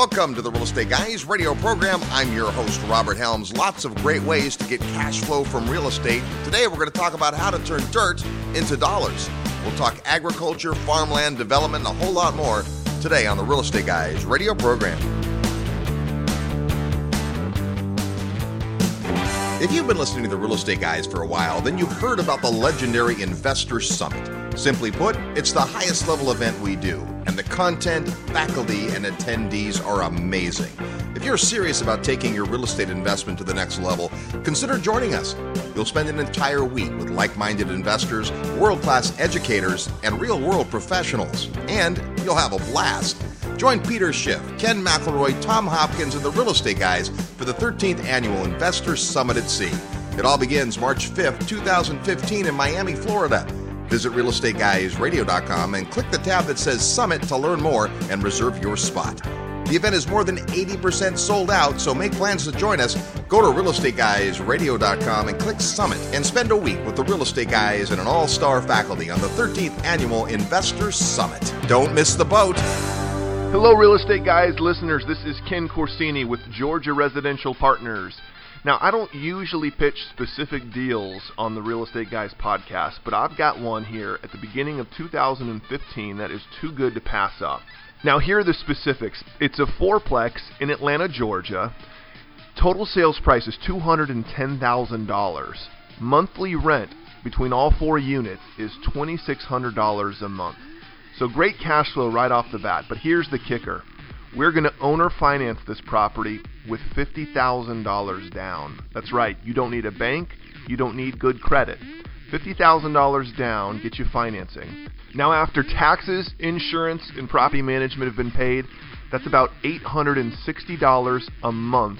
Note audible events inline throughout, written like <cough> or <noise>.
Welcome to the Real Estate Guys radio program. I'm your host, Robert Helms. Lots of great ways to get cash flow from real estate. Today, we're going to talk about how to turn dirt into dollars. We'll talk agriculture, farmland development, and a whole lot more today on the Real Estate Guys radio program. If you've been listening to the Real Estate Guys for a while, then you've heard about the legendary Investor Summit. Simply put, it's the highest level event we do, and the content, faculty, and attendees are amazing. If you're serious about taking your real estate investment to the next level, consider joining us. You'll spend an entire week with like minded investors, world class educators, and real world professionals, and you'll have a blast. Join Peter Schiff, Ken McElroy, Tom Hopkins, and the Real Estate Guys for the 13th Annual Investor Summit at Sea. It all begins March 5th, 2015 in Miami, Florida. Visit realestateguysradio.com and click the tab that says Summit to learn more and reserve your spot. The event is more than 80% sold out, so make plans to join us. Go to realestateguysradio.com and click Summit and spend a week with the Real Estate Guys and an all star faculty on the 13th Annual Investor Summit. Don't miss the boat. Hello, real estate guys, listeners. This is Ken Corsini with Georgia Residential Partners. Now, I don't usually pitch specific deals on the Real Estate Guys podcast, but I've got one here at the beginning of 2015 that is too good to pass up. Now, here are the specifics it's a fourplex in Atlanta, Georgia. Total sales price is $210,000. Monthly rent between all four units is $2,600 a month. So great cash flow right off the bat. But here's the kicker we're going to owner finance this property with $50,000 down. That's right, you don't need a bank, you don't need good credit. $50,000 down gets you financing. Now, after taxes, insurance, and property management have been paid, that's about $860 a month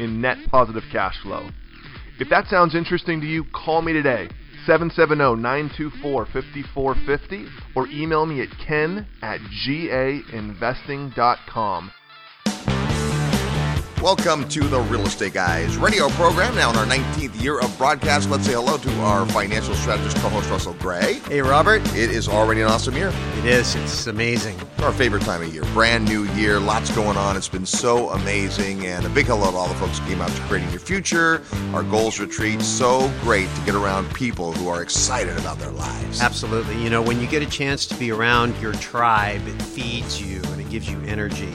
in net positive cash flow. If that sounds interesting to you, call me today. 770-924-5450 or email me at ken at gainvesting.com. Welcome to the Real Estate Guys radio program. Now in our 19th year of broadcast, let's say hello to our financial strategist co-host Russell Gray. Hey, Robert. It is already an awesome year. It is. It's amazing. Our favorite time of year. Brand new year. Lots going on. It's been so amazing. And a big hello to all the folks who came out to Creating Your Future, our goals retreat. So great to get around people who are excited about their lives. Absolutely. You know, when you get a chance to be around your tribe, it feeds you and it gives you energy.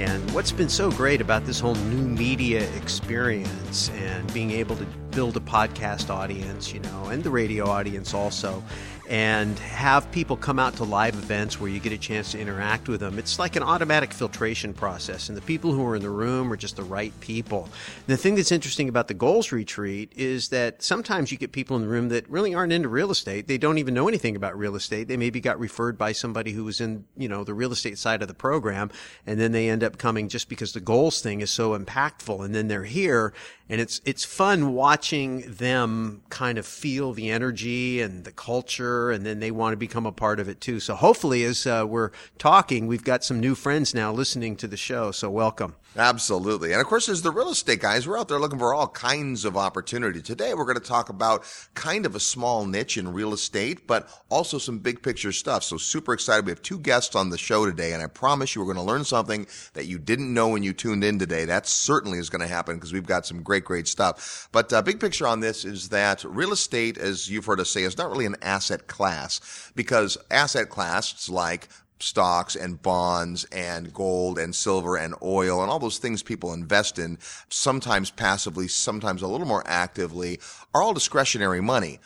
And what's been so great about this whole new media experience and being able to build a podcast audience, you know, and the radio audience also, and have people come out to live events where you get a chance to interact with them. It's like an automatic filtration process, and the people who are in the room are just the right people. The thing that's interesting about the goals retreat is that sometimes you get people in the room that really aren't into real estate. They don't even know anything about real estate. They maybe got referred by somebody who was in, you know, the real estate side of the program, and then they end up coming just because the goals thing is so impactful, and then they're here, and it's it's fun watching them kind of feel the energy and the culture, and then they want to become a part of it too. So hopefully, as uh, we're talking, we've got some new friends now listening to the show. So welcome. Absolutely. And of course, as the real estate guys, we're out there looking for all kinds of opportunity. Today, we're going to talk about kind of a small niche in real estate, but also some big picture stuff. So super excited. We have two guests on the show today, and I promise you we're going to learn something that you didn't know when you tuned in today. That certainly is going to happen because we've got some great, great stuff. But uh, big picture on this is that real estate, as you've heard us say, is not really an asset class because asset class like stocks and bonds and gold and silver and oil and all those things people invest in, sometimes passively, sometimes a little more actively, are all discretionary money.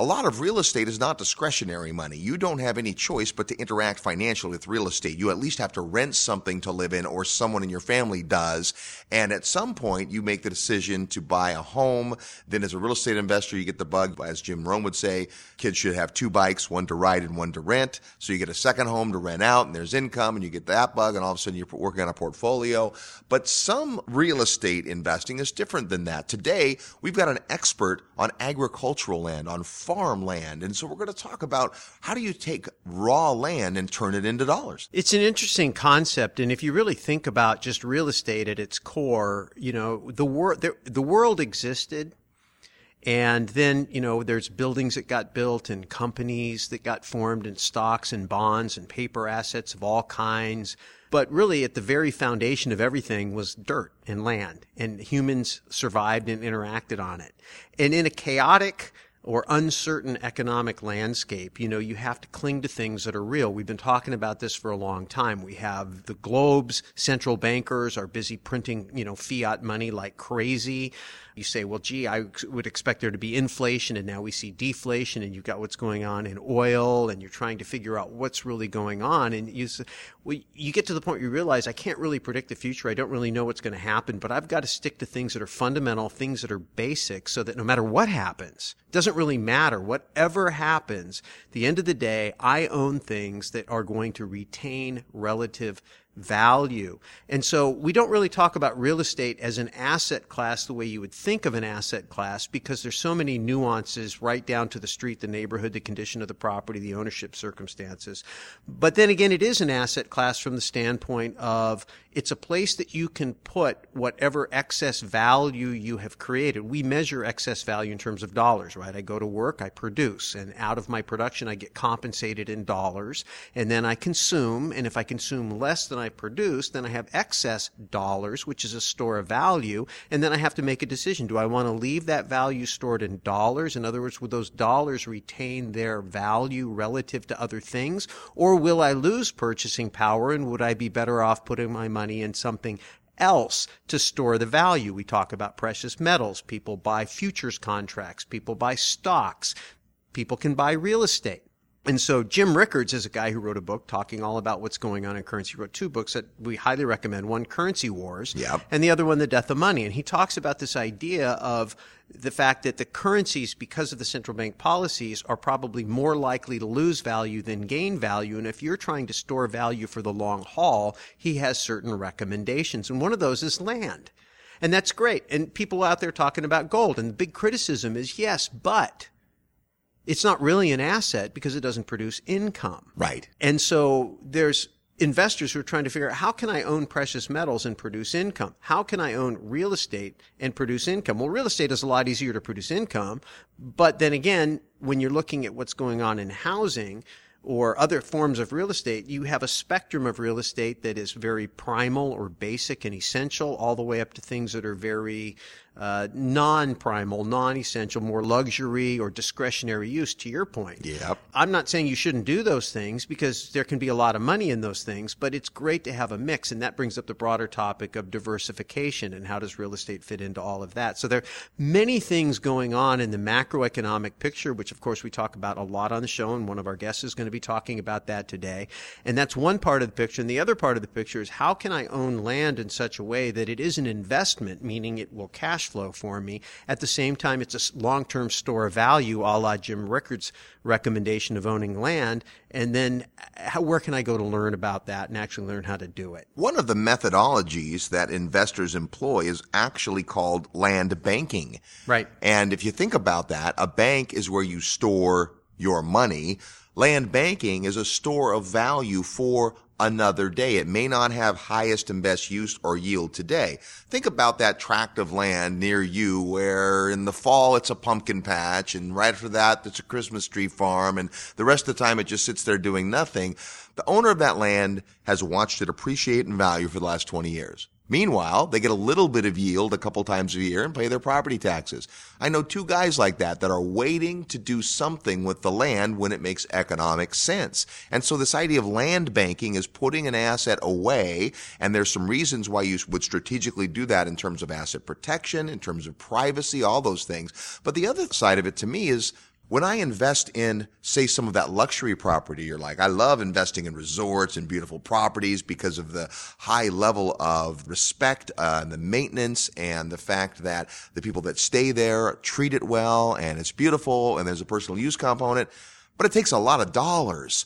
A lot of real estate is not discretionary money. You don't have any choice but to interact financially with real estate. You at least have to rent something to live in or someone in your family does. And at some point, you make the decision to buy a home. Then as a real estate investor, you get the bug, as Jim Rohn would say, kids should have two bikes, one to ride and one to rent. So you get a second home to rent out and there's income and you get that bug and all of a sudden you're working on a portfolio. But some real estate investing is different than that. Today, we've got an expert on agricultural land, on farmland. And so we're going to talk about how do you take raw land and turn it into dollars? It's an interesting concept. And if you really think about just real estate at its core, you know, the, wor- the, the world existed. And then, you know, there's buildings that got built and companies that got formed and stocks and bonds and paper assets of all kinds But really, at the very foundation of everything was dirt and land, and humans survived and interacted on it. And in a chaotic, or uncertain economic landscape, you know, you have to cling to things that are real. We've been talking about this for a long time. We have the globes, central bankers are busy printing, you know, fiat money like crazy. You say, well, gee, I would expect there to be inflation, and now we see deflation, and you've got what's going on in oil, and you're trying to figure out what's really going on. And you, well, you get to the point where you realize I can't really predict the future. I don't really know what's going to happen, but I've got to stick to things that are fundamental, things that are basic, so that no matter what happens, it doesn't really matter. Whatever happens, the end of the day, I own things that are going to retain relative value. And so we don't really talk about real estate as an asset class the way you would think of an asset class because there's so many nuances right down to the street, the neighborhood, the condition of the property, the ownership circumstances. But then again, it is an asset class from the standpoint of it's a place that you can put whatever excess value you have created. We measure excess value in terms of dollars, right? I go to work, I produce, and out of my production, I get compensated in dollars, and then I consume, and if I consume less than I produce, then I have excess dollars, which is a store of value, and then I have to make a decision. Do I want to leave that value stored in dollars? In other words, would those dollars retain their value relative to other things? Or will I lose purchasing power and would I be better off putting my money in something else to store the value. We talk about precious metals. People buy futures contracts. People buy stocks. People can buy real estate. And so Jim Rickards is a guy who wrote a book talking all about what's going on in currency. He wrote two books that we highly recommend. One, Currency Wars, yep. and the other one, The Death of Money. And he talks about this idea of the fact that the currencies, because of the central bank policies, are probably more likely to lose value than gain value. And if you're trying to store value for the long haul, he has certain recommendations. And one of those is land. And that's great. And people out there talking about gold. And the big criticism is yes, but it's not really an asset because it doesn't produce income. Right. And so there's investors who are trying to figure out how can I own precious metals and produce income? How can I own real estate and produce income? Well, real estate is a lot easier to produce income. But then again, when you're looking at what's going on in housing, or other forms of real estate, you have a spectrum of real estate that is very primal or basic and essential, all the way up to things that are very uh, non-primal, non-essential, more luxury or discretionary use. To your point, yep. I'm not saying you shouldn't do those things because there can be a lot of money in those things, but it's great to have a mix, and that brings up the broader topic of diversification and how does real estate fit into all of that. So there are many things going on in the macroeconomic picture, which of course we talk about a lot on the show, and one of our guests is going to be talking about that today. And that's one part of the picture. And the other part of the picture is how can I own land in such a way that it is an investment, meaning it will cash flow for me. At the same time, it's a long-term store of value, a la Jim Rickards' recommendation of owning land. And then uh, how, where can I go to learn about that and actually learn how to do it? One of the methodologies that investors employ is actually called land banking. Right. And if you think about that, a bank is where you store your money. Land banking is a store of value for another day. It may not have highest and best use or yield today. Think about that tract of land near you where in the fall it's a pumpkin patch and right after that it's a Christmas tree farm and the rest of the time it just sits there doing nothing. The owner of that land has watched it appreciate in value for the last 20 years. Meanwhile, they get a little bit of yield a couple times a year and pay their property taxes. I know two guys like that that are waiting to do something with the land when it makes economic sense. And so this idea of land banking is putting an asset away, and there's some reasons why you would strategically do that in terms of asset protection, in terms of privacy, all those things. But the other side of it to me is when I invest in, say, some of that luxury property, you're like, I love investing in resorts and beautiful properties because of the high level of respect uh, and the maintenance and the fact that the people that stay there treat it well and it's beautiful and there's a personal use component. But it takes a lot of dollars.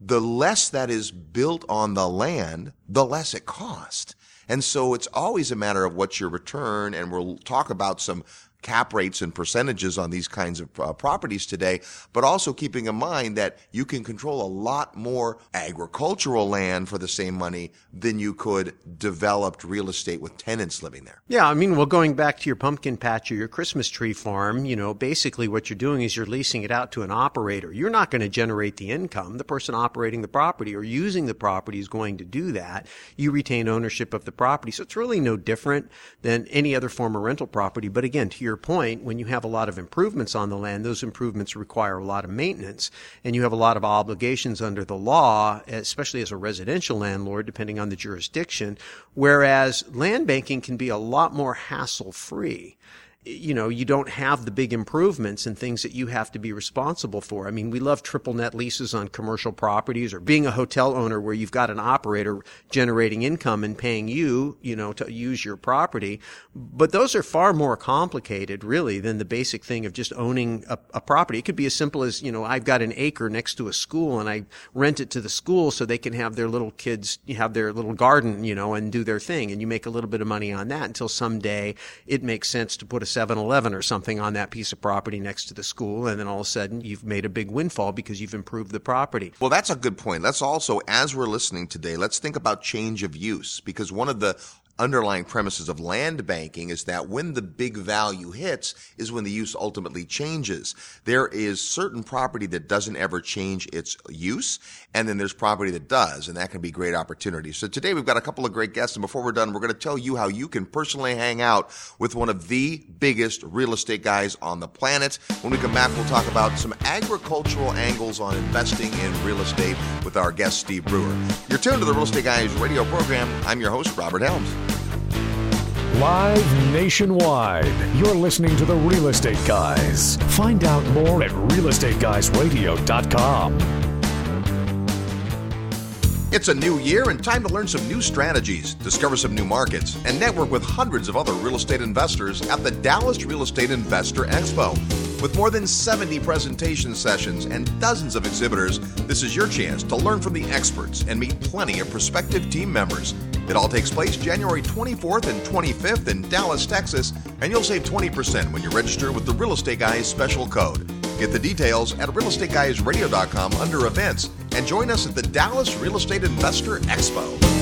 The less that is built on the land, the less it costs. And so it's always a matter of what's your return. And we'll talk about some cap rates and percentages on these kinds of uh, properties today, but also keeping in mind that you can control a lot more agricultural land for the same money than you could developed real estate with tenants living there. Yeah, I mean, well, going back to your pumpkin patch or your Christmas tree farm, you know, basically what you're doing is you're leasing it out to an operator. You're not going to generate the income. The person operating the property or using the property is going to do that. You retain ownership of the property. So it's really no different than any other form of rental property. But again, to your point, when you have a lot of improvements on the land, those improvements require a lot of maintenance and you have a lot of obligations under the law, especially as a residential landlord, depending on the jurisdiction. Whereas land banking can be a lot more hassle free you know, you don't have the big improvements and things that you have to be responsible for. I mean, we love triple net leases on commercial properties or being a hotel owner where you've got an operator generating income and paying you, you know, to use your property. But those are far more complicated, really, than the basic thing of just owning a, a property. It could be as simple as, you know, I've got an acre next to a school and I rent it to the school so they can have their little kids have their little garden, you know, and do their thing. And you make a little bit of money on that until someday it makes sense to put a 7 Eleven or something on that piece of property next to the school, and then all of a sudden you've made a big windfall because you've improved the property. Well, that's a good point. Let's also, as we're listening today, let's think about change of use because one of the underlying premises of land banking is that when the big value hits is when the use ultimately changes. There is certain property that doesn't ever change its use, and then there's property that does, and that can be great opportunities. So today we've got a couple of great guests, and before we're done, we're going to tell you how you can personally hang out with one of the biggest real estate guys on the planet. When we come back, we'll talk about some agricultural angles on investing in real estate with our guest, Steve Bruere. You're tuned to the Real Estate Guys radio program. I'm your host, Robert Helms. Live nationwide. You're listening to the Real Estate Guys. Find out more at realestateguysradio.com. It's a new year and time to learn some new strategies, discover some new markets, and network with hundreds of other real estate investors at the Dallas Real Estate Investor Expo. With more than 70 presentation sessions and dozens of exhibitors, this is your chance to learn from the experts and meet plenty of prospective team members. It all takes place January 24th and 25th in Dallas, Texas, and you'll save 20% when you register with the Real Estate Guys special code. Get the details at realestateguysradio.com under events and join us at the Dallas Real Estate Investor Expo.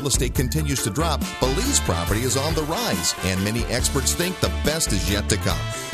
estate continues to drop, Belize property is on the rise, and many experts think the best is yet to come.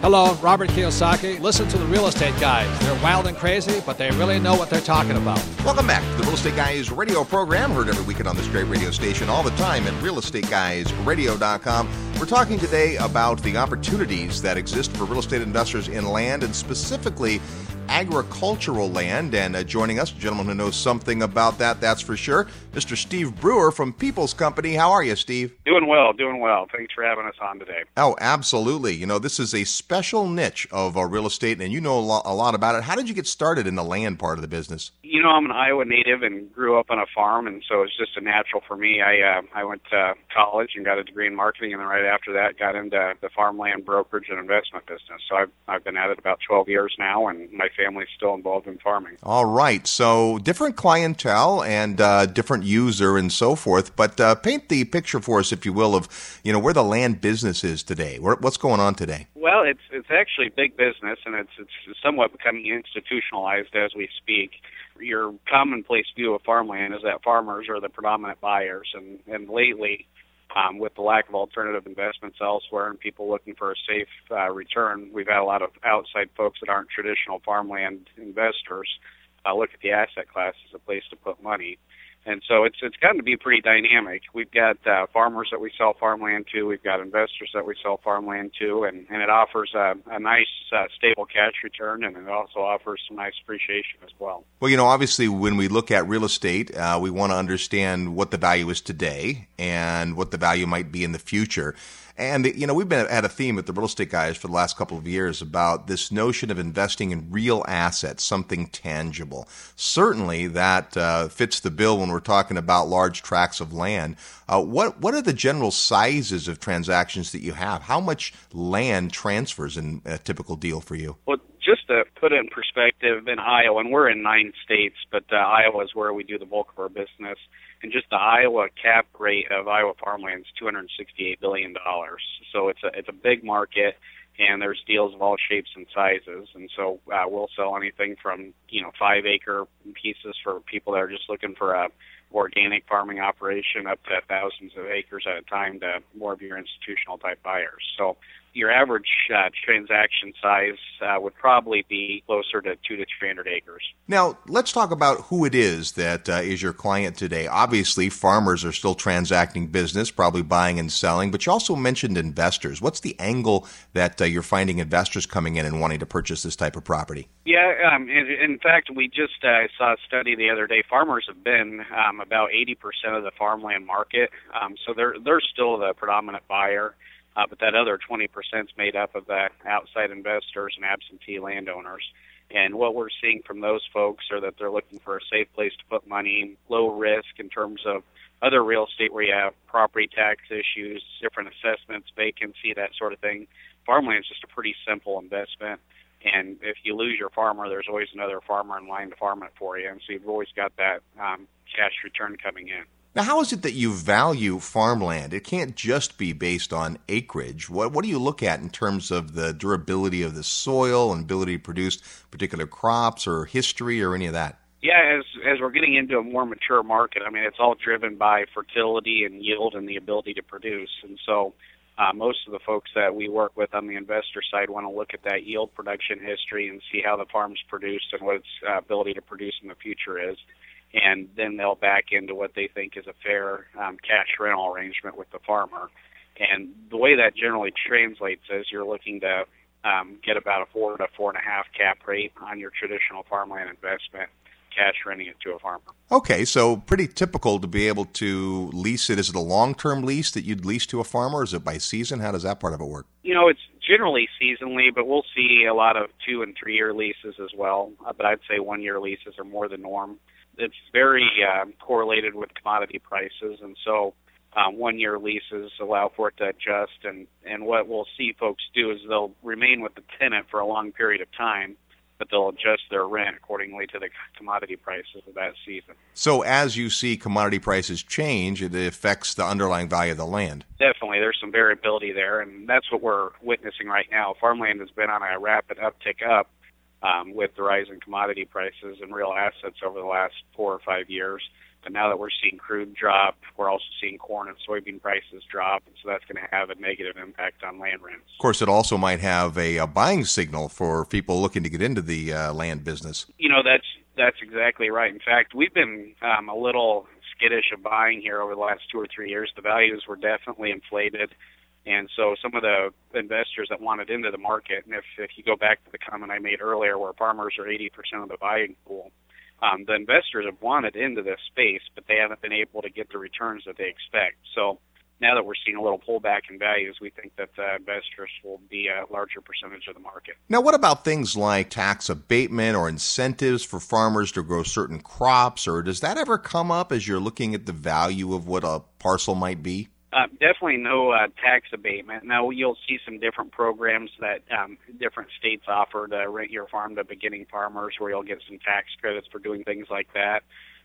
Hello, Robert Kiyosaki. Listen to the real estate guys. They're wild and crazy, but they really know what they're talking about. Welcome back to the Real Estate Guys radio program, heard every weekend on this great radio station all the time at realestateguysradio.com. We're talking today about the opportunities that exist for real estate investors in land and specifically agricultural land. And uh, joining us, a gentleman who knows something about that, that's for sure, Mr. Steve Bruere from People's Company. How are you, Steve? Doing well, doing well. Thanks for having us on today. Oh, absolutely. You know, this is a special niche of uh, real estate, and you know a lot, a lot about it. How did you get started in the land part of the business? You know, I'm an Iowa native and grew up on a farm, and so it's just a natural for me. I uh, I went to college and got a degree in marketing, and then right after that, got into the farmland brokerage and investment business. So I've I've been at it about 12 years now, and my family's still involved in farming. All right. So different clientele and uh, different user and so forth. But uh, paint the picture for us, if you will, of you know where the land business is today. Where, what's going on today? Well, it's it's actually big business, and it's it's somewhat becoming institutionalized as we speak. Your commonplace view of farmland is that farmers are the predominant buyers, and and lately um, with the lack of alternative investments elsewhere and people looking for a safe uh, return, we've had a lot of outside folks that aren't traditional farmland investors uh, look at the asset class as a place to put money and so it's it's gotten to be pretty dynamic. We've got uh, farmers that we sell farmland to, we've got investors that we sell farmland to, and and it offers a, a nice uh, stable cash return, and it also offers some nice appreciation as well. Well, you know, obviously, when we look at real estate, uh, we want to understand what the value is today and what the value might be in the future. And you know, we've been at a theme with the real estate guys for the last couple of years about this notion of investing in real assets, something tangible. Certainly, that uh, fits the bill when we're talking about large tracts of land. Uh, what what are the general sizes of transactions that you have? How much land transfers in a typical deal for you? Well, just to put it in perspective, in Iowa, and we're in nine states, but uh, Iowa is where we do the bulk of our business and just the Iowa cap rate of Iowa farmland is 268 billion dollars. So it's a it's a big market, and there's deals of all shapes and sizes. And so uh, we'll sell anything from you know five acre pieces for people that are just looking for a organic farming operation up to thousands of acres at a time to more of your institutional type buyers. So your average uh, transaction size uh, would probably be closer to two to three hundred acres. Now, let's talk about who it is that uh, is your client today. Obviously, farmers are still transacting business, probably buying and selling, but you also mentioned investors. What's the angle that uh, you're finding investors coming in and wanting to purchase this type of property? Yeah, um, in, in fact, we just uh, saw a study the other day. Farmers have been um, about 80% of the farmland market, um, so they're they're still the predominant buyer. Uh, but that other 20% is made up of the outside investors and absentee landowners. And what we're seeing from those folks are that they're looking for a safe place to put money, low risk in terms of other real estate where you have property tax issues, different assessments, vacancy, that sort of thing. Farmland is just a pretty simple investment. And if you lose your farmer, there's always another farmer in line to farm it for you. And so you've always got that um, cash return coming in. Now, how is it that you value farmland? It can't just be based on acreage. What, what do you look at in terms of the durability of the soil and ability to produce particular crops or history or any of that? Yeah, as as we're getting into a more mature market, I mean, it's all driven by fertility and yield and the ability to produce. And so, uh, most of the folks that we work with on the investor side want to look at that yield production history and see how the farm's produced and what its uh, ability to produce in the future is and then they'll back into what they think is a fair um, cash rental arrangement with the farmer. And the way that generally translates is you're looking to um, get about a four to four and a half cap rate on your traditional farmland investment, cash renting it to a farmer. Okay, so pretty typical to be able to lease it. Is it a long term lease that you'd lease to a farmer? Is it by season? How does that part of it work? You know, it's generally seasonally, but we'll see a lot of two and three year leases as well. Uh, but I'd say one year leases are more the norm it's very um, correlated with commodity prices, and so um, one-year leases allow for it to adjust. And and what we'll see folks do is they'll remain with the tenant for a long period of time, but they'll adjust their rent accordingly to the commodity prices of that season. So as you see commodity prices change, it affects the underlying value of the land. Definitely, there's some variability there, and that's what we're witnessing right now. Farmland has been on a rapid uptick up um, with the rise in commodity prices and real assets over the last four or five years. But now that we're seeing crude drop, we're also seeing corn and soybean prices drop, and so that's going to have a negative impact on land rents. Of course, it also might have a, a buying signal for people looking to get into the uh, land business. You know, that's that's exactly right. In fact, we've been um, a little skittish of buying here over the last two or three years. The values were definitely inflated. And so some of the investors that wanted into the market, and if, if you go back to the comment I made earlier where farmers are 80% of the buying pool, um, the investors have wanted into this space, but they haven't been able to get the returns that they expect. So now that we're seeing a little pullback in values, we think that uh, investors will be a larger percentage of the market. Now, what about things like tax abatement or incentives for farmers to grow certain crops, or does that ever come up as you're looking at the value of what a parcel might be? Uh, definitely no uh, tax abatement. Now you'll see some different programs that um, different states offer to rent your farm to beginning farmers, where you'll get some tax credits for doing things like that.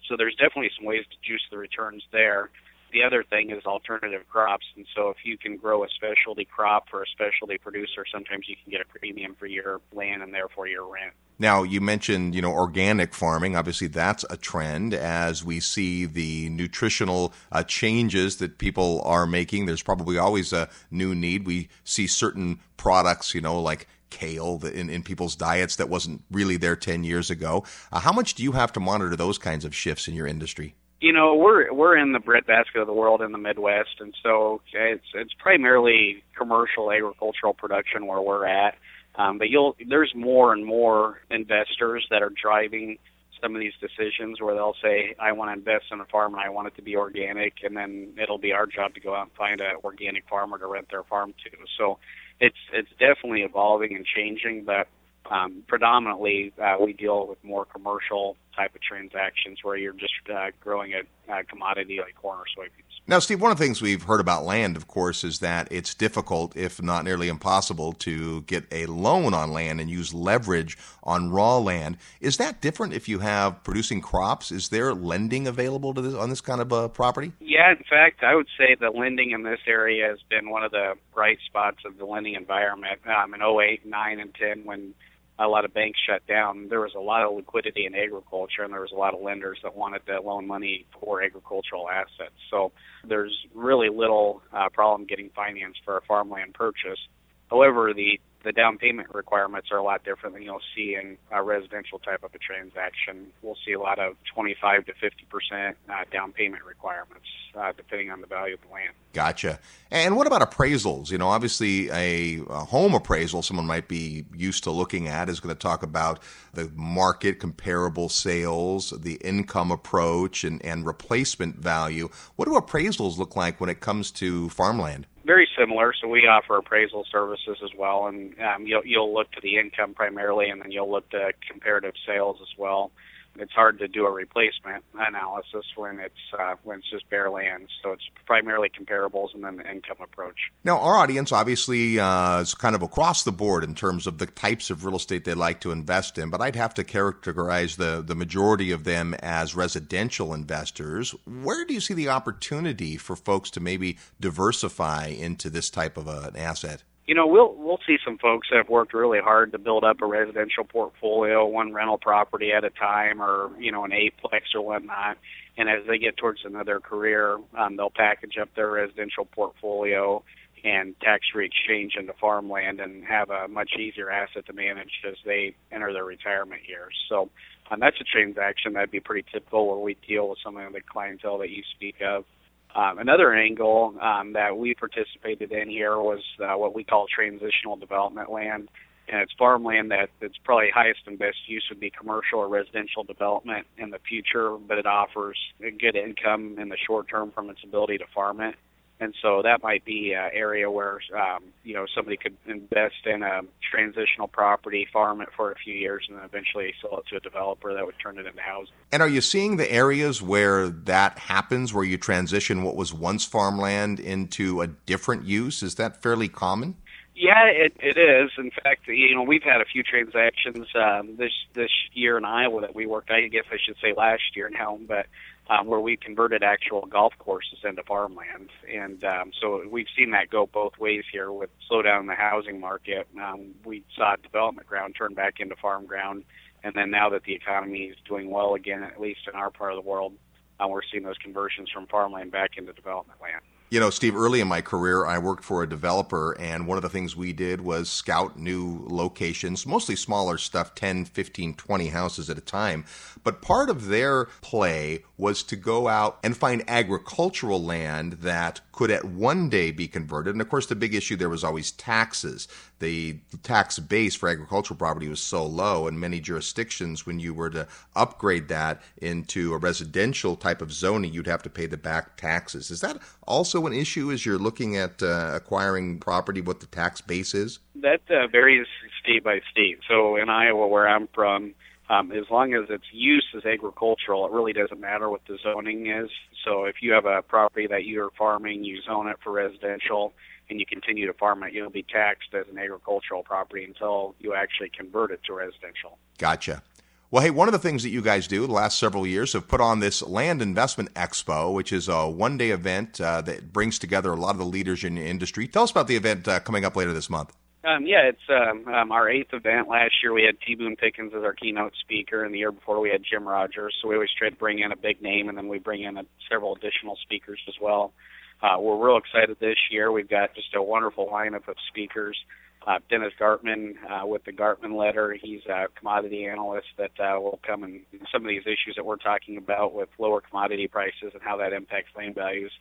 So there's definitely some ways to juice the returns there. The other thing is alternative crops, and so if you can grow a specialty crop for a specialty producer, sometimes you can get a premium for your land and therefore your rent. Now, you mentioned, you know, organic farming. Obviously, that's a trend as we see the nutritional uh, changes that people are making. There's probably always a new need. We see certain products, you know, like kale in, in people's diets that wasn't really there 10 years ago. Uh, how much do you have to monitor those kinds of shifts in your industry? You know, we're we're in the breadbasket of the world in the Midwest, and so it's it's primarily commercial agricultural production where we're at. Um, but you'll there's more and more investors that are driving some of these decisions where they'll say, I want to invest in a farm and I want it to be organic, and then it'll be our job to go out and find an organic farmer to rent their farm to. So it's it's definitely evolving and changing, but um, predominantly uh, we deal with more commercial type of transactions where you're just uh, growing a, a commodity like corn or soybeans. Now, Steve, one of the things we've heard about land, of course, is that it's difficult, if not nearly impossible, to get a loan on land and use leverage on raw land. Is that different if you have producing crops? Is there lending available to this on this kind of uh, property? Yeah, in fact, I would say the lending in this area has been one of the bright spots of the lending environment. Um, in 08, 9, and 10, when a lot of banks shut down, there was a lot of liquidity in agriculture, and there was a lot of lenders that wanted to loan money for agricultural assets. So there's really little uh, problem getting finance for a farmland purchase. However, the the down payment requirements are a lot different than you'll see in a residential type of a transaction. We'll see a lot of 25 to 50 percent uh, down payment requirements, uh, depending on the value of the land. Gotcha. And what about appraisals? You know, obviously, a, a home appraisal someone might be used to looking at is going to talk about the market, comparable sales, the income approach, and, and replacement value. What do appraisals look like when it comes to farmland? Very similar. So we offer appraisal services as well, and um, you'll you'll look to the income primarily, and then you'll look to comparative sales as well it's hard to do a replacement analysis when it's uh, when it's just bare land. So it's primarily comparables and then the income approach. Now, our audience obviously uh, is kind of across the board in terms of the types of real estate they like to invest in, but I'd have to characterize the the majority of them as residential investors. Where do you see the opportunity for folks to maybe diversify into this type of a, an asset? You know, we'll we'll see some folks that have worked really hard to build up a residential portfolio, one rental property at a time, or you know, an eightplex or whatnot. And as they get towards another career, um, they'll package up their residential portfolio and tax-free exchange into farmland and have a much easier asset to manage as they enter their retirement years. So um, that's a transaction that'd be pretty typical where we deal with some of the clientele that you speak of. Um, another angle um, that we participated in here was uh, what we call transitional development land. And it's farmland that it's probably highest and best use would be commercial or residential development in the future, but it offers a good income in the short term from its ability to farm it and so that might be an area where um, you know somebody could invest in a transitional property, farm it for a few years, and then eventually sell it to a developer that would turn it into housing. And are you seeing the areas where that happens, where you transition what was once farmland into a different use? Is that fairly common? Yeah, it, it is. In fact, you know, we've had a few transactions um, this this year in Iowa that we worked. I guess I should say last year now, but um, where we converted actual golf courses into farmland, and um, so we've seen that go both ways here. With slowdown in the housing market, um, we saw development ground turn back into farm ground, and then now that the economy is doing well again, at least in our part of the world, uh, we're seeing those conversions from farmland back into development land. You know, Steve, early in my career, I worked for a developer, and one of the things we did was scout new locations, mostly smaller stuff, 10, 15, 20 houses at a time. But part of their play was to go out and find agricultural land that could at one day be converted. And of course, the big issue there was always taxes. The tax base for agricultural property was so low in many jurisdictions, when you were to upgrade that into a residential type of zoning, you'd have to pay the back taxes. Is that also an issue as you're looking at uh, acquiring property, what the tax base is? That uh, varies state by state. So in Iowa, where I'm from, um, as long as its use is agricultural, it really doesn't matter what the zoning is. So if you have a property that you're farming, you zone it for residential, and you continue to farm it, you'll be taxed as an agricultural property until you actually convert it to residential. Gotcha. Well, hey, one of the things that you guys do the last several years have put on this Land Investment Expo, which is a one day event uh, that brings together a lot of the leaders in the industry. Tell us about the event uh, coming up later this month. Um, yeah, it's um, um, our eighth event. Last year we had T. Boone Pickens as our keynote speaker, and the year before we had Jim Rogers. So we always try to bring in a big name, and then we bring in a, several additional speakers as well. Uh, we're real excited this year. We've got just a wonderful lineup of speakers. Uh, Dennis Gartman uh, with the Gartman letter. He's a commodity analyst that uh, will come and some of these issues that we're talking about with lower commodity prices and how that impacts land values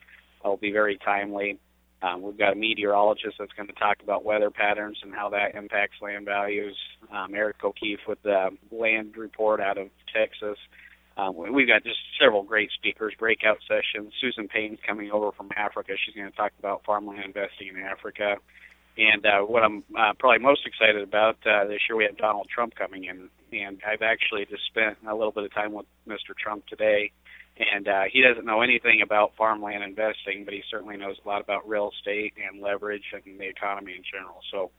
will be very timely. Um, we've got a meteorologist that's going to talk about weather patterns and how that impacts land values. Um, Eric O'Keefe with the land report out of Texas. Um, we've got just several great speakers, breakout sessions. Susan Payne's coming over from Africa. She's going to talk about farmland investing in Africa. And uh, what I'm uh, probably most excited about uh, this year, we have Donald Trump coming in, and I've actually just spent a little bit of time with Mr. Trump today and uh, he doesn't know anything about farmland investing, but he certainly knows a lot about real estate and leverage and the economy in general. So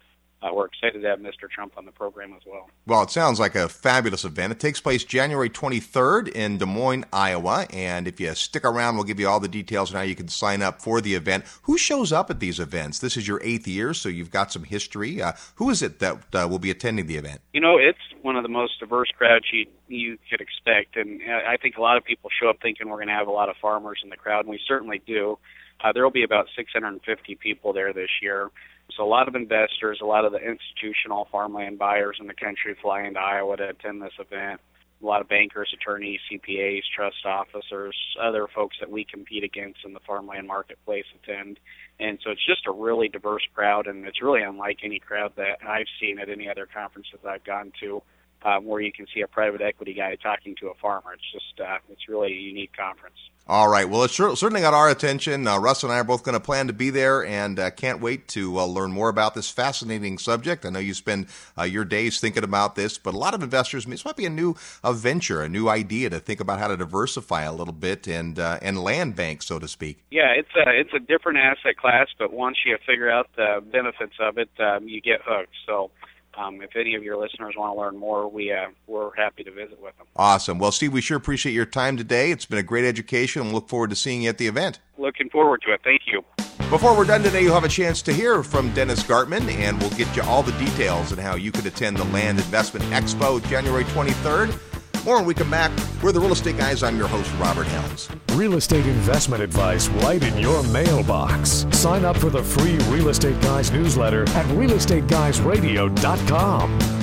uh, we're excited to have Mr. Trump on the program as well. Well, it sounds like a fabulous event. It takes place January 23rd in Des Moines, Iowa. And if you stick around, we'll give you all the details on how you can sign up for the event. Who shows up at these events? This is your eighth year, so you've got some history. Uh, who is it that uh, will be attending the event? You know, it's one of the most diverse crowds you, you could expect. And uh, I think a lot of people show up thinking we're going to have a lot of farmers in the crowd, and we certainly do. Uh, there will be about 650 people there this year. So a lot of investors, a lot of the institutional farmland buyers in the country fly into Iowa to attend this event. A lot of bankers, attorneys, CPAs, trust officers, other folks that we compete against in the farmland marketplace attend. And so it's just a really diverse crowd, and it's really unlike any crowd that I've seen at any other conferences I've gone to, um, where you can see a private equity guy talking to a farmer. It's just, uh, it's really a unique conference. All right. Well, it's certainly got our attention. Uh, Russ and I are both going to plan to be there and uh, can't wait to uh, learn more about this fascinating subject. I know you spend uh, your days thinking about this, but a lot of investors, this might be a new a venture, a new idea to think about how to diversify a little bit and uh, and land bank, so to speak. Yeah, it's a it's a different asset class, but once you figure out the benefits of it, um, you get hooked. So um, if any of your listeners want to learn more, we uh, we're happy to visit with them. Awesome. Well, Steve, we sure appreciate your time today. It's been a great education, and look forward to seeing you at the event. Looking forward to it. Thank you. Before we're done today, you'll have a chance to hear from Dennis Gartman, and we'll get you all the details on how you could attend the Land Investment Expo January 23rd. More when we come back. We're the Real Estate Guys. I'm your host, Robert Helms. Real estate investment advice right in your mailbox. Sign up for the free Real Estate Guys newsletter at realestateguysradio.com.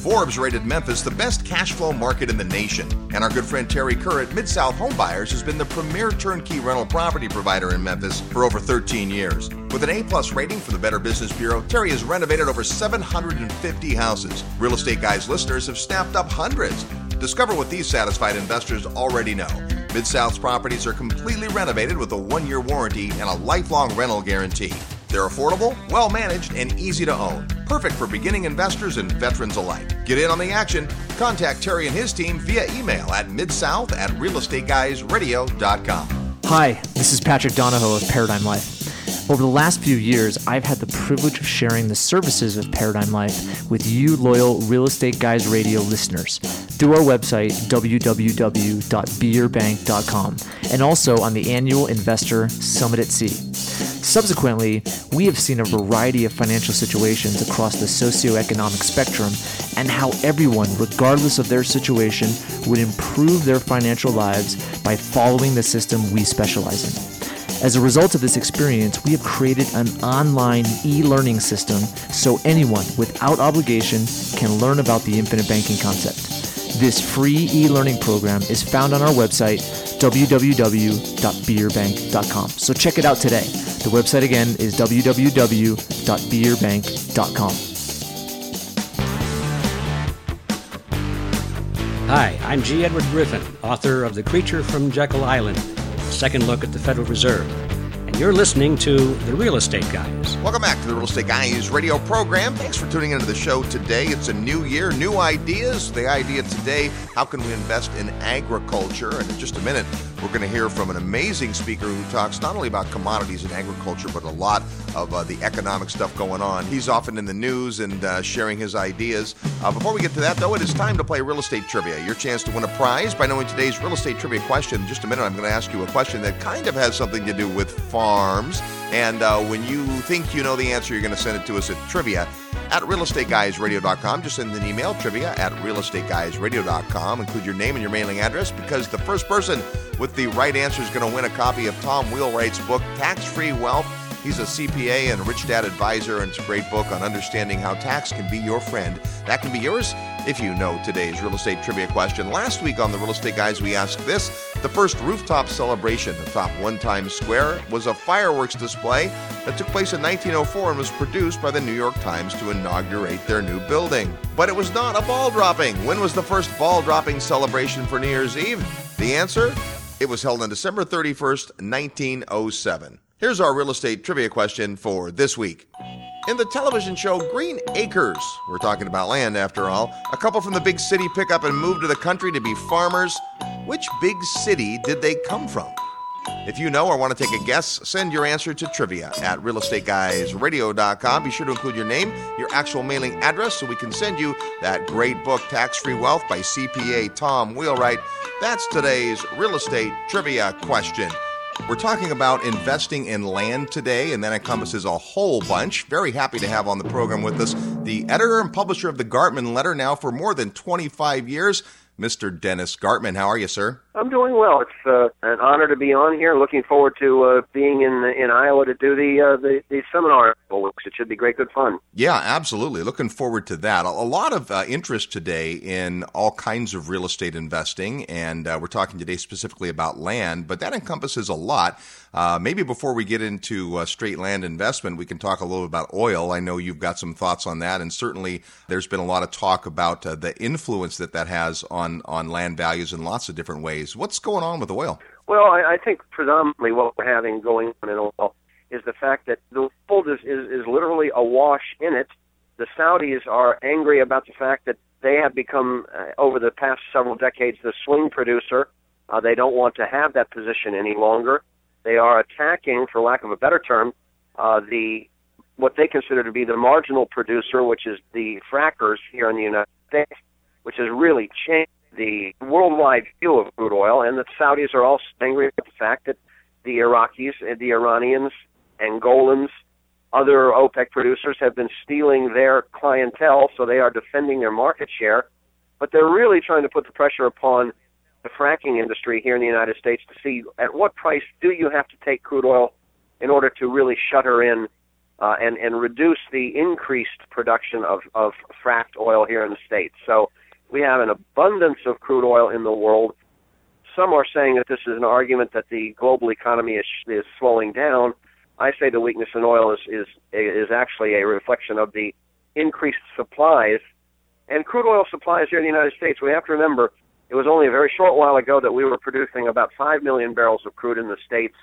Forbes rated Memphis the best cash flow market in the nation. And our good friend Terry Kerr at Mid South Homebuyers has been the premier turnkey rental property provider in Memphis for over 13 years. With an A plus rating from the Better Business Bureau, Terry has renovated over 750 houses. Real Estate Guys listeners have snapped up hundreds. Discover what these satisfied investors already know. Mid South's properties are completely renovated with a one year warranty and a lifelong rental guarantee. They're affordable, well managed, and easy to own. Perfect for beginning investors and veterans alike. Get in on the action. Contact Terry and his team via email at midsouth at realestateguysradio.com. Hi, this is Patrick Donohoe of Paradigm Life. Over the last few years, I've had the privilege of sharing the services of Paradigm Life with you, loyal Real Estate Guys Radio listeners, through our website, www.beyourbank.com, and also on the annual Investor Summit at Sea. Subsequently, we have seen a variety of financial situations across the socioeconomic spectrum and how everyone, regardless of their situation, would improve their financial lives by following the system we specialize in. As a result of this experience, we have created an online e learning system so anyone without obligation can learn about the infinite banking concept. This free e learning program is found on our website, www.beyourbank.com. So check it out today. The website again is www.beyourbank.com. Hi, I'm G. Edward Griffin, author of The Creature from Jekyll Island, second look at the Federal Reserve. And you're listening to The Real Estate Guys. Welcome back to the Real Estate Guys radio program. Thanks for tuning into the show today. It's a new year, new ideas. The idea today how can we invest in agriculture? And in just a minute, we're going to hear from an amazing speaker who talks not only about commodities and agriculture, but a lot of uh, the economic stuff going on. He's often in the news and uh, sharing his ideas. Uh, before we get to that, though, it is time to play real estate trivia. Your chance to win a prize by knowing today's real estate trivia question. In just a minute, I'm going to ask you a question that kind of has something to do with farms. And uh, when you think you know the answer, you're going to send it to us at trivia at realestateguysradio.com. Just send an email, trivia at realestateguysradio.com. Include your name and your mailing address because the first person with the right answer is going to win a copy of Tom Wheelwright's book, Tax Free Wealth. He's a CPA and a Rich Dad advisor, and it's a great book on understanding how tax can be your friend. That can be yours if you know today's real estate trivia question. Last week on the Real Estate Guys, we asked this the first rooftop celebration atop One Times Square was a fireworks display that took place in 1904 and was produced by the New York Times to inaugurate their new building. But it was not a ball dropping. When was the first ball dropping celebration for New Year's Eve? The answer? It was held on December 31st, 1907. Here's our real estate trivia question for this week. In the television show Green Acres, we're talking about land after all, a couple from the big city pick up and move to the country to be farmers. Which big city did they come from? If you know or want to take a guess, send your answer to trivia at realestateguysradio.com. Be sure to include your name, your actual mailing address, so we can send you that great book, Tax Free Wealth by CPA Tom Wheelwright. That's today's real estate trivia question. We're talking about investing in land today, and that encompasses a whole bunch. Very happy to have on the program with us the editor and publisher of the Gartman Letter now for more than 25 years, Mr. Dennis Gartman. How are you, sir? I'm doing well. It's uh, an honor to be on here. Looking forward to uh, being in in Iowa to do the uh, the, the seminar. It should be great, good fun. Yeah, absolutely. Looking forward to that. A, lot of uh, interest today in all kinds of real estate investing, and uh, we're talking today specifically about land, but that encompasses a lot. Uh, maybe before we get into uh, straight land investment, we can talk a little about oil. I know you've got some thoughts on that, and certainly there's been a lot of talk about the influence that that has on on land values in lots of different ways. What's going on with the oil? Well, I, I think predominantly what we're having going on in oil is the fact that the world is, is, is literally awash in it. The Saudis are angry about the fact that they have become, uh, over the past several decades, the swing producer. Uh, they don't want to have that position any longer. They are attacking, for lack of a better term, uh, the what they consider to be the marginal producer, which is the frackers here in the United States, which has really changed the worldwide view of crude oil. And the Saudis are also angry at the fact that the Iraqis and the Iranians, Angolans, other OPEC producers have been stealing their clientele, so they are defending their market share. But they're really trying to put the pressure upon the fracking industry here in the United States to see at what price do you have to take crude oil in order to really shutter in uh, and and reduce the increased production of of fracked oil here in the states. So we have an abundance of crude oil in the world. Some are saying that this is an argument that the global economy is is slowing down. I say the weakness in oil is is is actually a reflection of the increased supplies and crude oil supplies here in the United States. We have to remember it was only a very short while ago that we were producing about 5 million barrels of crude in the States.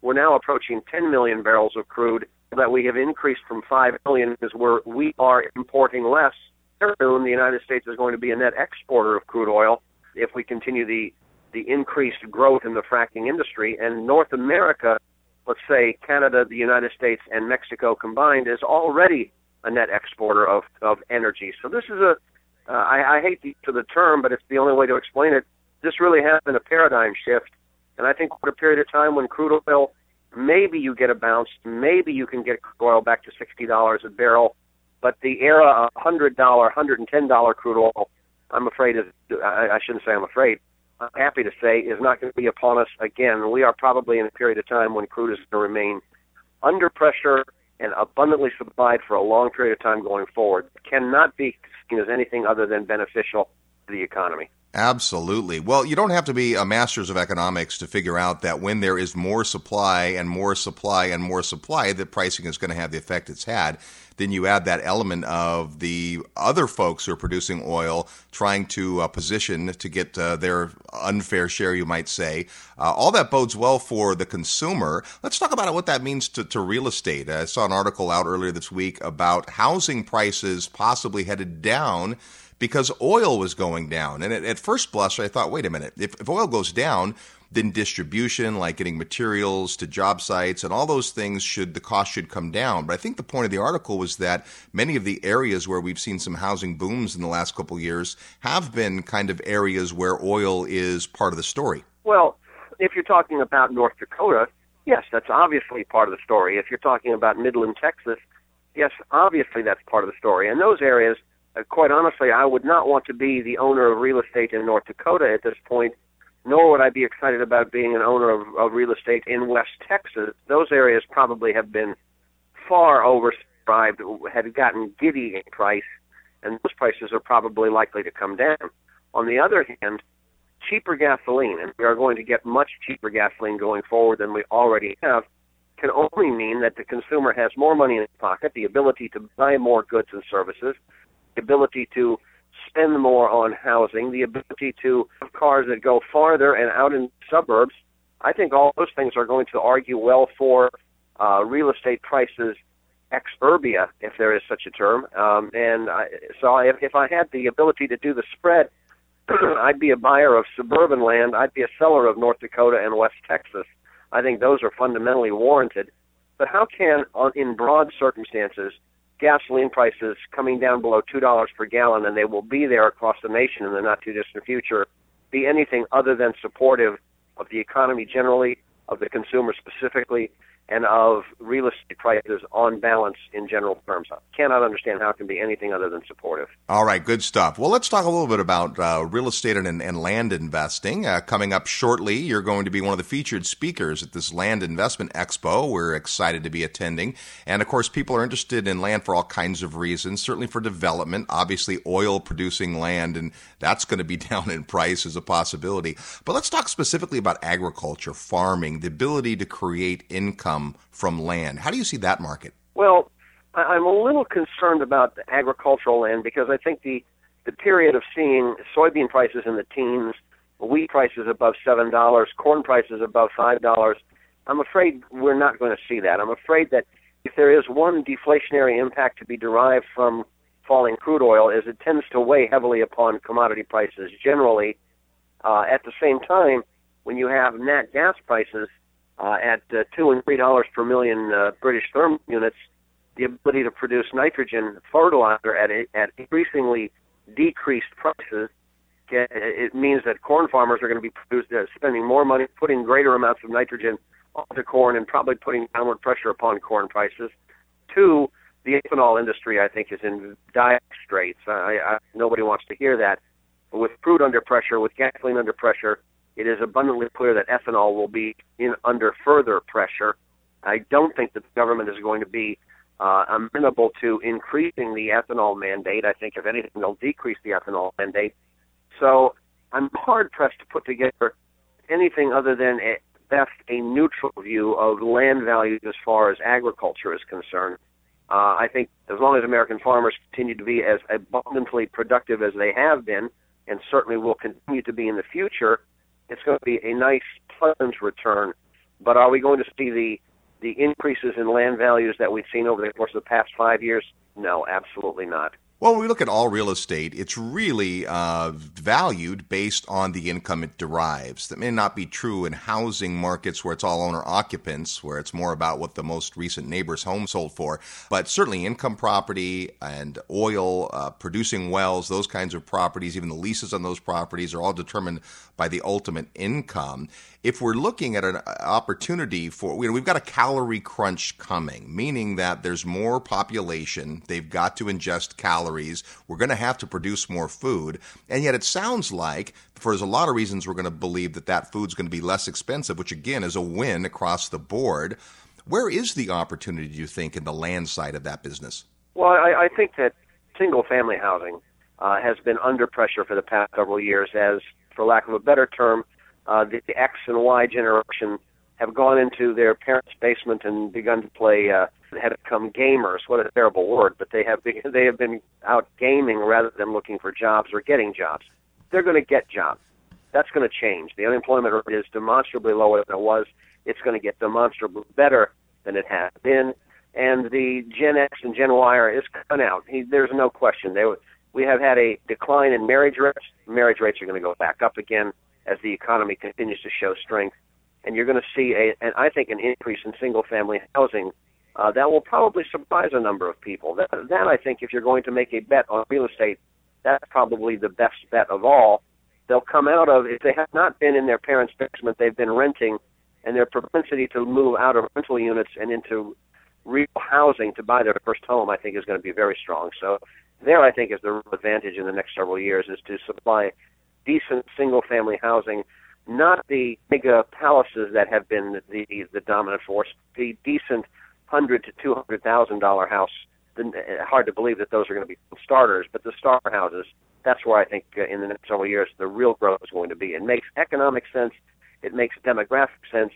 We're now approaching 10 million barrels of crude that we have increased from 5 million is where we are importing less. Soon, the United States is going to be a net exporter of crude oil if we continue the, the increased growth in the fracking industry. And North America, let's say Canada, the United States, and Mexico combined, is already a net exporter of, of energy. So this is a uh, I, I hate the, to the term, but it's the only way to explain it. This really has been a paradigm shift, and I think for a period of time when crude oil, maybe you get a bounce, maybe you can get crude oil back to sixty dollars a barrel, but the era of hundred dollar, hundred and ten dollar crude oil, I'm afraid is I, I shouldn't say I'm afraid. I'm happy to say is not going to be upon us again. We are probably in a period of time when crude is going to remain under pressure and abundantly supplied for a long period of time going forward. It cannot be seen as anything other than beneficial to the economy. Absolutely. Well, you don't have to be a master's of economics to figure out that when there is more supply and more supply and more supply, that pricing is going to have the effect it's had. Then you add that element of the other folks who are producing oil trying to uh, position to get uh, their unfair share, you might say. Uh, all that bodes well for the consumer. Let's talk about what that means to, to real estate. I saw an article out earlier this week about housing prices possibly headed down because oil was going down. And at, at first blush, I thought, wait a minute, if, if oil goes down, then distribution, like getting materials to job sites and all those things should the cost should come down. But I think the point of the article was that many of the areas where we've seen some housing booms in the last couple of years have been kind of areas where oil is part of the story. Well, if you're talking about North Dakota, yes, that's obviously part of the story. If you're talking about Midland, Texas, yes, obviously that's part of the story. And those areas, uh, quite honestly, I would not want to be the owner of real estate in North Dakota at this point nor would I be excited about being an owner of, of real estate in West Texas. Those areas probably have been far oversubscribed, had gotten giddy in price, and those prices are probably likely to come down. On the other hand, cheaper gasoline, and we are going to get much cheaper gasoline going forward than we already have, can only mean that the consumer has more money in his pocket, the ability to buy more goods and services, ability to spend more on housing, the ability to have cars that go farther and out in suburbs. I think all those things are going to argue well for uh, real estate prices ex urbia, if there is such a term. Um, and I, so if, if I had the ability to do the spread, <clears throat> I'd be a buyer of suburban land. I'd be a seller of North Dakota and West Texas. I think those are fundamentally warranted. But how can, on, in broad circumstances, gasoline prices coming down below two dollars per gallon, and they will be there across the nation in the not too distant future, be anything other than supportive of the economy generally, of the consumer specifically, and of real estate prices on balance in general terms. I cannot understand how it can be anything other than supportive. All right, good stuff. Well, let's talk a little bit about uh, real estate and, and land investing. Uh, coming up shortly, you're going to be one of the featured speakers at this Land Investment Expo. We're excited to be attending. And of course, people are interested in land for all kinds of reasons, certainly for development, obviously, oil producing land, and that's going to be <laughs> down in price as a possibility. But let's talk specifically about agriculture, farming, the ability to create income income from land. How do you see that market? Well, I'm a little concerned about the agricultural land because I think the the period of seeing soybean prices in the teens, wheat prices above seven dollars, corn prices above five dollars, I'm afraid we're not going to see that. I'm afraid that if there is one deflationary impact to be derived from falling crude oil, is it tends to weigh heavily upon commodity prices generally. Uh, at the same time, when you have nat gas prices uh, at uh, two and three dollars per million uh, British thermal units, the ability to produce nitrogen fertilizer at a, at increasingly decreased prices. It means that corn farmers are going to be produced, uh, spending more money, putting greater amounts of nitrogen onto corn, and probably putting downward pressure upon corn prices. Two, the ethanol industry, I think, is in dire straits. I, I, nobody wants to hear that. But with crude under pressure, with gasoline under pressure, it is abundantly clear that ethanol will be in under further pressure. I don't think that the government is going to be uh, amenable to increasing the ethanol mandate. I think, if anything, they'll decrease the ethanol mandate. So I'm hard pressed to put together anything other than at best a neutral view of land values as far as agriculture is concerned. Uh, I think as long as American farmers continue to be as abundantly productive as they have been, and certainly will continue to be in the future, it's going to be a nice, pleasant return. But are we going to see the the increases in land values that we've seen over the course of the past five years? No, absolutely not. Well, when we look at all real estate, it's really uh, valued based on the income it derives. That may not be true in housing markets where it's all owner occupants, where it's more about what the most recent neighbor's home sold for. But certainly, income property and oil uh, producing wells, those kinds of properties, even the leases on those properties are all determined by the ultimate income if we're looking at an opportunity for, you know, we've got a calorie crunch coming, meaning that there's more population, they've got to ingest calories, we're going to have to produce more food, and yet it sounds like, for a lot of reasons, we're going to believe that that food's going to be less expensive, which again is a win across the board. Where is the opportunity, do you think, in the land side of that business? Well, I, I think that single family housing uh, has been under pressure for the past several years as, for lack of a better term, uh, the, X and Y generation have gone into their parents' basement and begun to play. Uh, have become gamers. What a terrible word, but they have been, <laughs> they have been out gaming rather than looking for jobs or getting jobs. They're going to get jobs. That's going to change. The unemployment rate is demonstrably lower than it was. It's going to get demonstrably better than it has been. And the Gen X and Gen Y are is coming out. He, there's no question. They We have had a decline in marriage rates. Marriage rates are going to go back up again as the economy continues to show strength. And you're going to see a, and I think, an increase in single-family housing uh, that will probably surprise a number of people. That, that I think, if you're going to make a bet on real estate, that's probably the best bet of all. They'll come out of if they have not been in their parents' basement, they've been renting, and their propensity to move out of rental units and into real housing to buy their first home, I think, is going to be very strong. So there, I think, is the real advantage in the next several years is to supply decent single-family housing, not the mega palaces that have been the the dominant force, the decent hundred to two hundred thousand dollar house. Hard to believe that those are going to be starters, but the star houses. That's where I think uh, in the next several years the real growth is going to be. It makes economic sense, it makes demographic sense,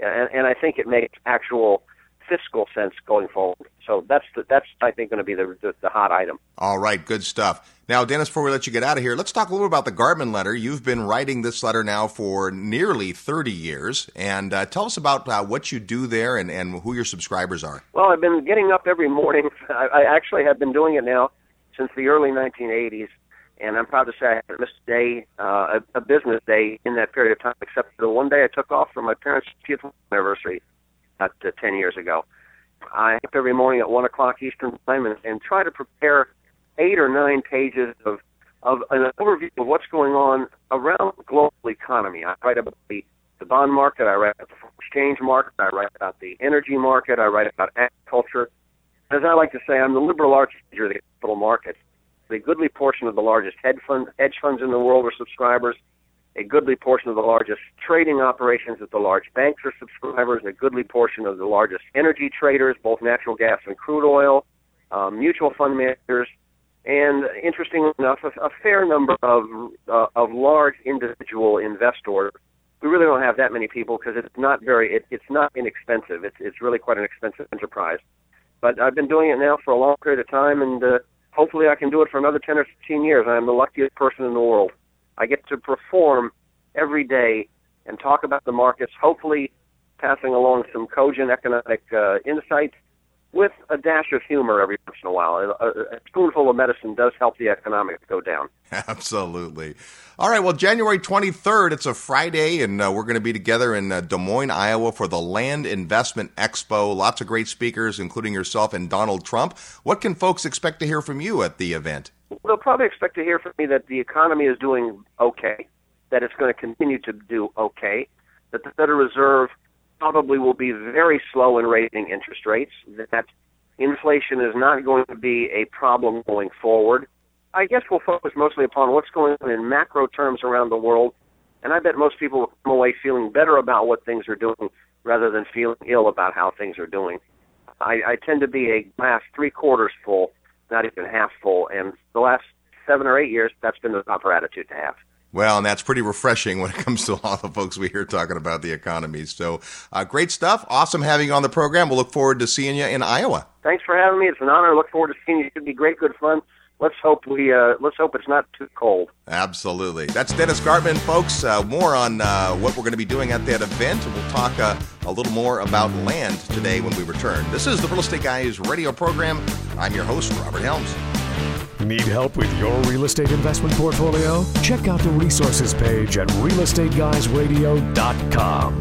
and, and I think it makes actual fiscal sense going forward. So that's the, that's I think going to be the, the, the hot item. All right, good stuff. Now, Dennis, before we let you get out of here, let's talk a little about the Gartman letter. You've been writing this letter now for nearly 30 years, and uh, tell us about uh, what you do there and, and who your subscribers are. Well, I've been getting up every morning. <laughs> I, I actually have been doing it now since the early 1980s, and I'm proud to say I haven't missed a day, uh, a, a business day in that period of time, except the one day I took off for my parents' 50th anniversary about uh, 10 years ago. I get up every morning at 1 o'clock Eastern Time and, and try to prepare eight or nine pages of, of an overview of what's going on around the global economy. I write about the, the bond market, I write about the exchange market, I write about the energy market, I write about agriculture. As I like to say, I'm the liberal arts teacher of the capital markets. A goodly portion of the largest hedge, fund, hedge funds in the world are subscribers a goodly portion of the largest trading operations at the large banks are subscribers, a goodly portion of the largest energy traders, both natural gas and crude oil, um, mutual fund managers, and interestingly enough, a, a fair number of uh, of large individual investors. We really don't have that many people because it's not very it, it's not inexpensive. It's it's really quite an expensive enterprise. But I've been doing it now for a long period of time, and uh, hopefully I can do it for another ten or fifteen years. I am the luckiest person in the world. I get to perform every day and talk about the markets, hopefully passing along some cogent economic uh, insights with a dash of humor every once in a while. A, a, spoonful of medicine does help the economics go down. <laughs> Absolutely. All right. Well, January 23rd, it's a Friday, and uh, we're going to be together in uh, Des Moines, Iowa for the Land Investment Expo. Lots of great speakers, including yourself and Donald Trump. What can folks expect to hear from you at the event? They'll probably expect to hear from me that the economy is doing okay, that it's going to continue to do okay, that the Federal Reserve probably will be very slow in raising interest rates, that inflation is not going to be a problem going forward. I guess we'll focus mostly upon what's going on in macro terms around the world, and I bet most people will come away feeling better about what things are doing rather than feeling ill about how things are doing. I, I tend to be a glass three quarters full not even half full. And the last seven or eight years, that's been the proper attitude to have. Well, and that's pretty refreshing when it comes to a lot of folks we hear talking about the economy. So, uh, great stuff. Awesome having you on the program. We'll look forward to seeing you in Iowa. Thanks for having me. It's an honor. Look forward to seeing you. It should be great, good fun let's hope we uh, let's hope it's not too cold. Absolutely. That's Dennis Gartman, folks. Uh, more on uh, what we're going to be doing at that event. We'll talk uh, a little more about land today when we return. This is the Real Estate Guys radio program. I'm your host, Robert Helms. Need help with your real estate investment portfolio? Check out the resources page at realestateguysradio.com.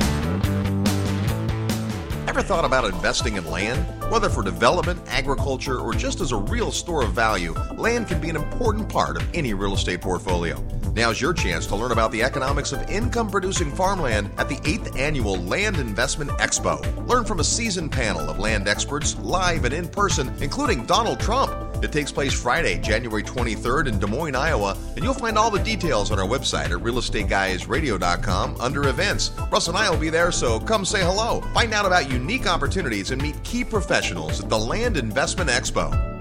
Ever thought about investing in land? Whether for development, agriculture, or just as a real store of value, land can be an important part of any real estate portfolio. Now's your chance to learn about the economics of income producing farmland at the 8th Annual Land Investment Expo. Learn from a seasoned panel of land experts live and in person, including Donald Trump. It takes place Friday, January 23rd in Des Moines, Iowa, and you'll find all the details on our website at realestateguysradio.com under events. Russ and I will be there, so come say hello. Find out about unique opportunities and meet key professionals at the Land Investment Expo.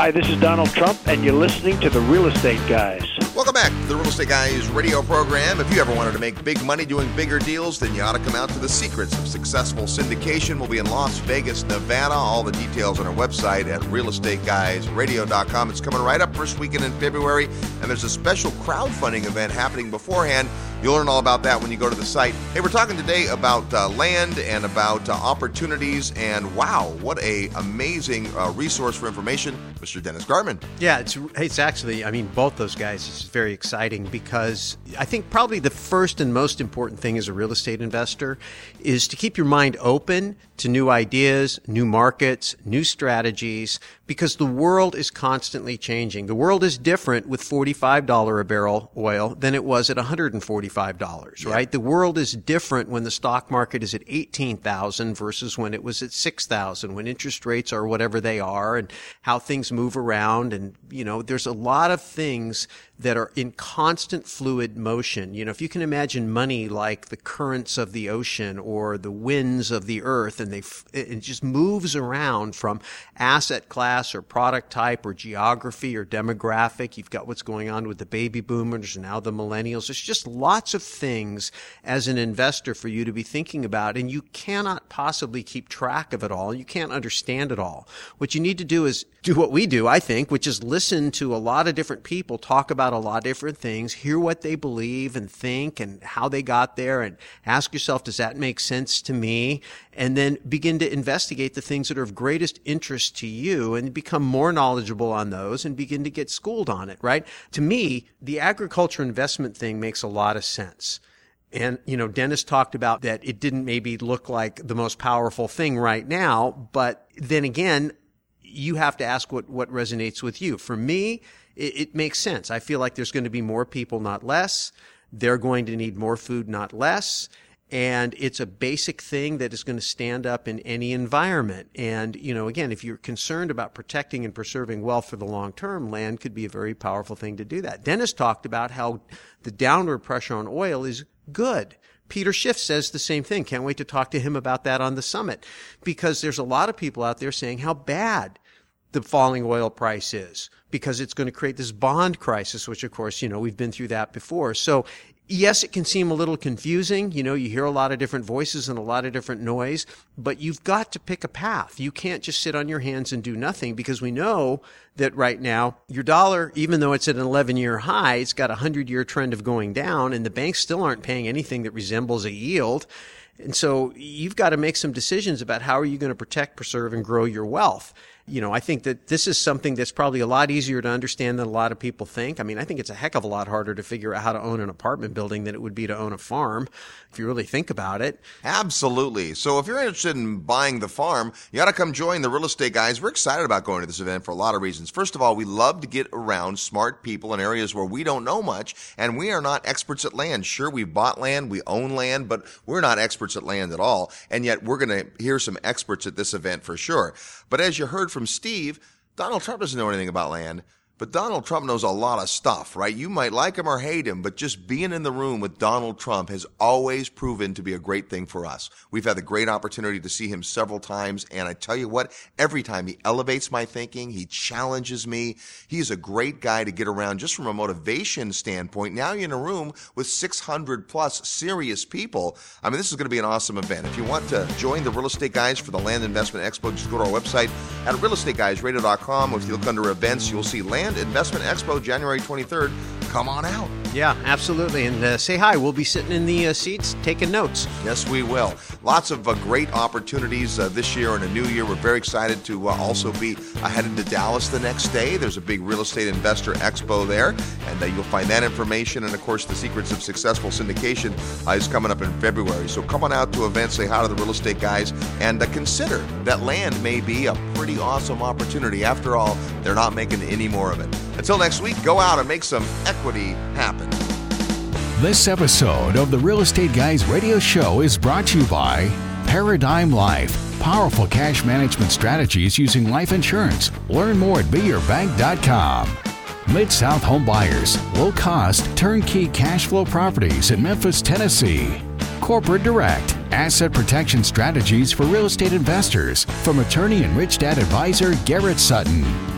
Hi, this is Donald Trump, and you're listening to the Real Estate Guys. Welcome back to the Real Estate Guys radio program. If you ever wanted to make big money doing bigger deals, then you ought to come out to the Secrets of Successful Syndication. We'll be in Las Vegas, Nevada. All the details on our website at realestateguysradio.com. It's coming right up first weekend in February, and there's a special crowdfunding event happening beforehand. You'll learn all about that when you go to the site. Hey, we're talking today about uh, land and about uh, opportunities, and wow, what a amazing uh, resource for information, Mr. Dennis Gartman. Yeah, it's it's actually, I mean, both those guys. Very exciting because I think probably the first and most important thing as a real estate investor is to keep your mind open to new ideas, new markets, new strategies, because the world is constantly changing. The world is different with $45 a barrel oil than it was at $145, right? The world is different when the stock market is at 18,000 versus when it was at 6,000, when interest rates are whatever they are and how things move around. And, you know, there's a lot of things that are in constant fluid motion. You know, if you can imagine money like the currents of the ocean or the winds of the earth and they, it just moves around from asset class or product type or geography or demographic. You've got what's going on with the baby boomers and now the millennials. There's just lots of things as an investor for you to be thinking about and you cannot possibly keep track of it all. You can't understand it all. What you need to do is do what we do, I think, which is listen to a lot of different people talk about a lot of different things, hear what they believe and think and how they got there and ask yourself, does that make sense to me? And then begin to investigate the things that are of greatest interest to you and become more knowledgeable on those and begin to get schooled on it, right? To me, the agriculture investment thing makes a lot of sense. And, you know, Dennis talked about that it didn't maybe look like the most powerful thing right now, but then again, you have to ask what, what resonates with you. For me, it, it makes sense. I feel like there's going to be more people, not less. They're going to need more food, not less. And it's a basic thing that is going to stand up in any environment. And, you know, again, if you're concerned about protecting and preserving wealth for the long term, land could be a very powerful thing to do that. Dennis talked about how the downward pressure on oil is good. Peter Schiff says the same thing. Can't wait to talk to him about that on the summit because there's a lot of people out there saying how bad the falling oil price is because it's going to create this bond crisis, which of course, you know, we've been through that before. So yes, it can seem a little confusing. You know, you hear a lot of different voices and a lot of different noise, but you've got to pick a path. You can't just sit on your hands and do nothing because we know that right now your dollar, even though it's at an 11 year high, it's got a 100 year trend of going down and the banks still aren't paying anything that resembles a yield. And so you've got to make some decisions about how are you going to protect, preserve, and grow your wealth you know, I think that this is something that's probably a lot easier to understand than a lot of people think. I mean, I think it's a heck of a lot harder to figure out how to own an apartment building than it would be to own a farm, if you really think about it. Absolutely. So if you're interested in buying the farm, you got to come join the real estate guys. We're excited about going to this event for a lot of reasons. First of all, we love to get around smart people in areas where we don't know much, and we are not experts at land. Sure, we've bought land, we own land, but we're not experts at land at all. And yet we're going to hear some experts at this event for sure. But as you heard from Steve, Donald Trump doesn't know anything about land. But Donald Trump knows a lot of stuff, right? You might like him or hate him, but just being in the room with Donald Trump has always proven to be a great thing for us. We've had the great opportunity to see him several times, and I tell you what, every time he elevates my thinking, he challenges me. He's a great guy to get around just from a motivation standpoint. Now you're in a room with 600 plus serious people. I mean, this is going to be an awesome event. If you want to join the Real Estate Guys for the Land Investment Expo, just go to our website at realestateguysradio.com. If you look under events, you'll see Land Investment Expo January 23rd. Come on out. Yeah, absolutely. And uh, say hi. We'll be sitting in the uh, seats taking notes. Yes, we will. Lots of uh, great opportunities uh, this year and a new year. We're very excited to uh, also be uh, headed to Dallas the next day. There's a big real estate investor expo there, and uh, you'll find that information. And of course, the secrets of successful syndication uh, is coming up in February. So come on out to events, say hi to the real estate guys, and uh, consider that land may be a pretty awesome opportunity. After all, they're not making any more of it. Until next week, go out and make some equity happen. This episode of the Real Estate Guys radio show is brought to you by Paradigm Life. Powerful cash management strategies using life insurance. Learn more at beyourbank.com. Mid South Home Buyers. Low cost, turnkey cash flow properties in Memphis, Tennessee. Corporate Direct. Asset protection strategies for real estate investors from attorney and rich dad advisor Garrett Sutton.